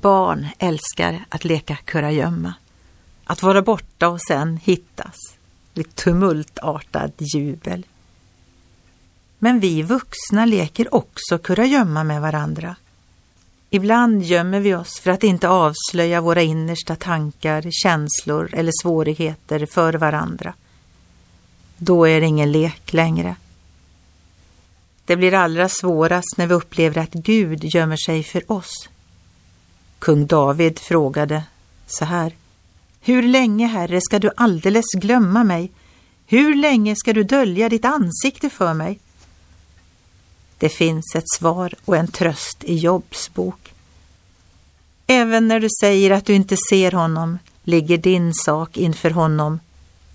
Barn älskar att leka kurragömma. Att vara borta och sen hittas vid tumultartad jubel. Men vi vuxna leker också kurragömma med varandra. Ibland gömmer vi oss för att inte avslöja våra innersta tankar, känslor eller svårigheter för varandra. Då är det ingen lek längre. Det blir allra svårast när vi upplever att Gud gömmer sig för oss. Kung David frågade så här. Hur länge, Herre, ska du alldeles glömma mig? Hur länge ska du dölja ditt ansikte för mig? Det finns ett svar och en tröst i Jobs bok. Även när du säger att du inte ser honom ligger din sak inför honom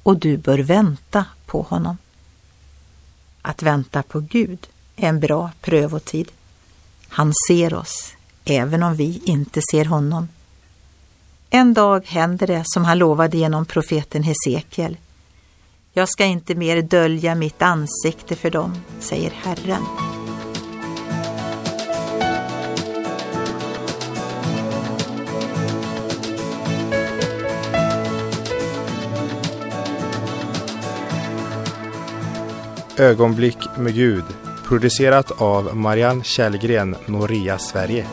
och du bör vänta på honom. Att vänta på Gud är en bra prövotid. Han ser oss, även om vi inte ser honom. En dag händer det som han lovade genom profeten Hesekiel. Jag ska inte mer dölja mitt ansikte för dem, säger Herren. Ögonblick med Gud producerat av Marianne Källgren, Noria Sverige.